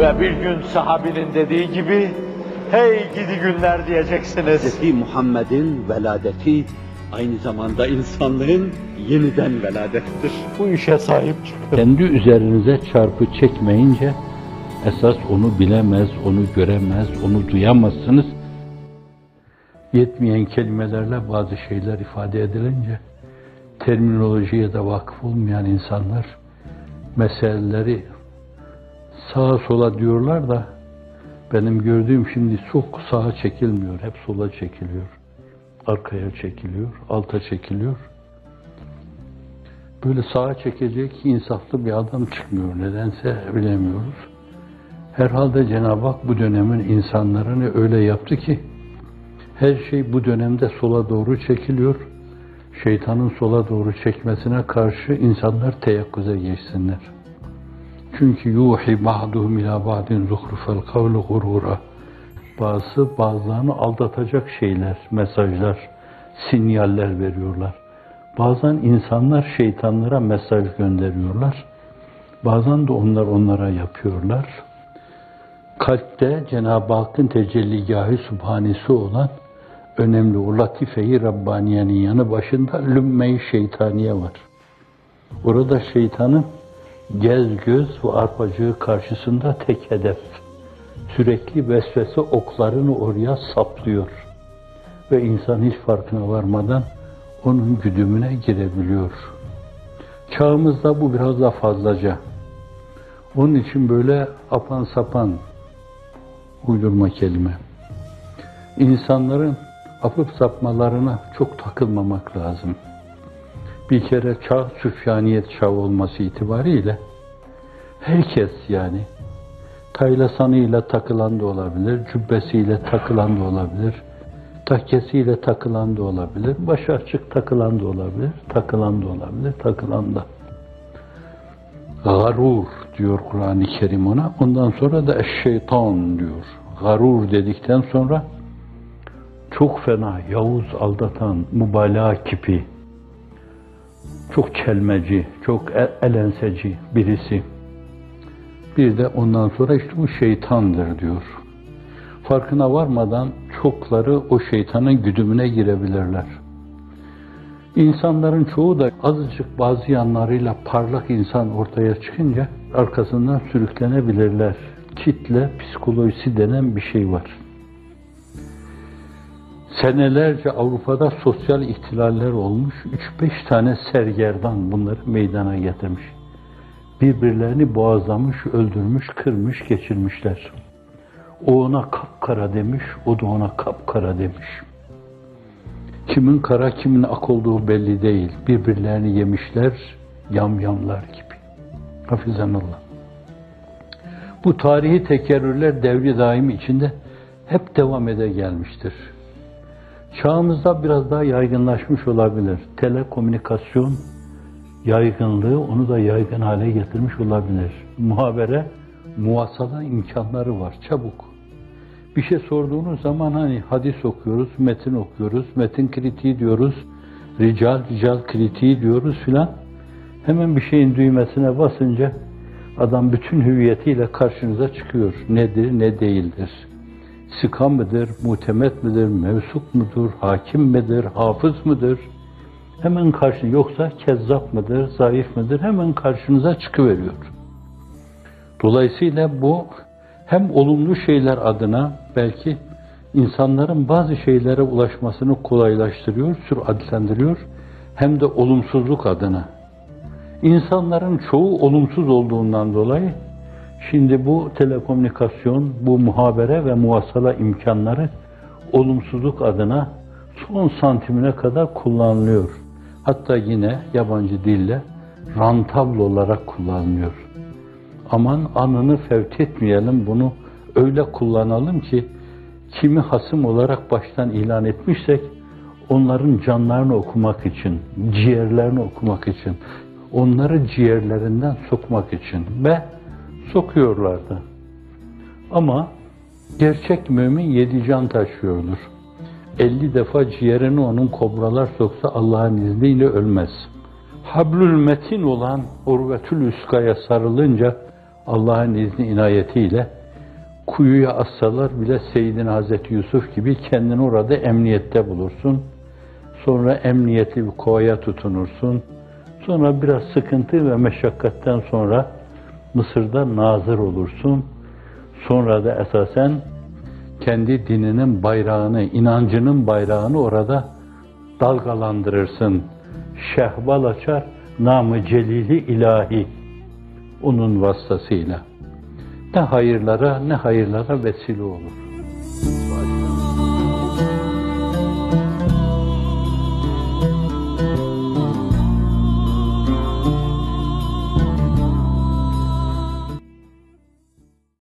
Ve bir gün sahabinin dediği gibi, hey gidi günler diyeceksiniz. Hz. Muhammed'in veladeti aynı zamanda insanlığın yeniden veladettir. Bu işe sahip çıkın. Kendi üzerinize çarpı çekmeyince esas onu bilemez, onu göremez, onu duyamazsınız. Yetmeyen kelimelerle bazı şeyler ifade edilince terminolojiye de vakıf olmayan insanlar meseleleri sağa sola diyorlar da benim gördüğüm şimdi çok sağa çekilmiyor, hep sola çekiliyor. Arkaya çekiliyor, alta çekiliyor. Böyle sağa çekecek insaflı bir adam çıkmıyor. Nedense bilemiyoruz. Herhalde Cenab-ı Hak bu dönemin insanlarını öyle yaptı ki her şey bu dönemde sola doğru çekiliyor. Şeytanın sola doğru çekmesine karşı insanlar teyakkuza geçsinler. Çünkü yuhi ba'duhum ila ba'din zuhrufel kavlu gurura. Bazı bazılarını aldatacak şeyler, mesajlar, sinyaller veriyorlar. Bazen insanlar şeytanlara mesaj gönderiyorlar. Bazen de onlar onlara yapıyorlar. Kalpte Cenab-ı Hakk'ın tecelligahı subhanesi olan önemli o latife-i Rabbaniye'nin yanı başında lümme-i şeytaniye var. Orada şeytanın gez göz ve arpacığı karşısında tek hedef. Sürekli vesvese oklarını oraya saplıyor. Ve insan hiç farkına varmadan onun güdümüne girebiliyor. Çağımızda bu biraz da fazlaca. Onun için böyle apan sapan uydurma kelime. İnsanların apıp sapmalarına çok takılmamak lazım. Bir kere çağ süfyaniyet çağı olması itibariyle herkes yani taylasanıyla takılan da olabilir, cübbesiyle takılan da olabilir, takkesiyle takılan da olabilir, başı açık takılan da olabilir, takılan da olabilir, takılan da. Garur diyor Kur'an-ı Kerim ona. Ondan sonra da şeytan diyor. Garur dedikten sonra çok fena, yavuz aldatan, mübalağa kipi, çok çelmeci, çok elenseci birisi. Bir de ondan sonra işte bu şeytandır diyor. Farkına varmadan çokları o şeytanın güdümüne girebilirler. İnsanların çoğu da azıcık bazı yanlarıyla parlak insan ortaya çıkınca arkasından sürüklenebilirler. Kitle psikolojisi denen bir şey var. Senelerce Avrupa'da sosyal ihtilaller olmuş. 3-5 tane sergerdan bunları meydana getirmiş. Birbirlerini boğazlamış, öldürmüş, kırmış, geçirmişler. O ona kapkara demiş, o da ona kapkara demiş. Kimin kara, kimin ak olduğu belli değil. Birbirlerini yemişler, yamyamlar gibi. Hafizanallah. Bu tarihi tekerrürler devri daim içinde hep devam ede gelmiştir. Çağımızda biraz daha yaygınlaşmış olabilir. Telekomünikasyon yaygınlığı onu da yaygın hale getirmiş olabilir. Muhabere, muhasala imkanları var. Çabuk. Bir şey sorduğunuz zaman hani hadis okuyoruz, metin okuyoruz, metin kritiği diyoruz, rical, rical kritiği diyoruz filan. Hemen bir şeyin düğmesine basınca adam bütün hüviyetiyle karşınıza çıkıyor. Nedir, ne değildir. Sıka mıdır, mutemet midir, mevsup mudur, hakim midir, hafız mıdır? Hemen karşı yoksa kezzap mıdır, zayıf mıdır? Hemen karşınıza çıkıveriyor. Dolayısıyla bu hem olumlu şeyler adına belki insanların bazı şeylere ulaşmasını kolaylaştırıyor, süratlendiriyor hem de olumsuzluk adına. İnsanların çoğu olumsuz olduğundan dolayı şimdi bu telekomünikasyon, bu muhabere ve muhasala imkanları olumsuzluk adına son santimine kadar kullanılıyor. Hatta yine yabancı dille rantabl olarak kullanılıyor. Aman anını fevt etmeyelim, bunu öyle kullanalım ki kimi hasım olarak baştan ilan etmişsek onların canlarını okumak için, ciğerlerini okumak için, onları ciğerlerinden sokmak için ve sokuyorlardı. Ama gerçek mümin yedi can taşıyordur. 50 defa ciğerini onun kobralar soksa Allah'ın izniyle ölmez. Hablül metin olan Urvetül Üska'ya sarılınca Allah'ın izni inayetiyle kuyuya assalar bile Seyyidina Hazreti Yusuf gibi kendini orada emniyette bulursun. Sonra emniyetli bir kovaya tutunursun. Sonra biraz sıkıntı ve meşakkatten sonra Mısır'da nazır olursun. Sonra da esasen kendi dininin bayrağını, inancının bayrağını orada dalgalandırırsın. Şehbal açar, namı celili ilahi onun vasıtasıyla. Ne hayırlara ne hayırlara vesile olur.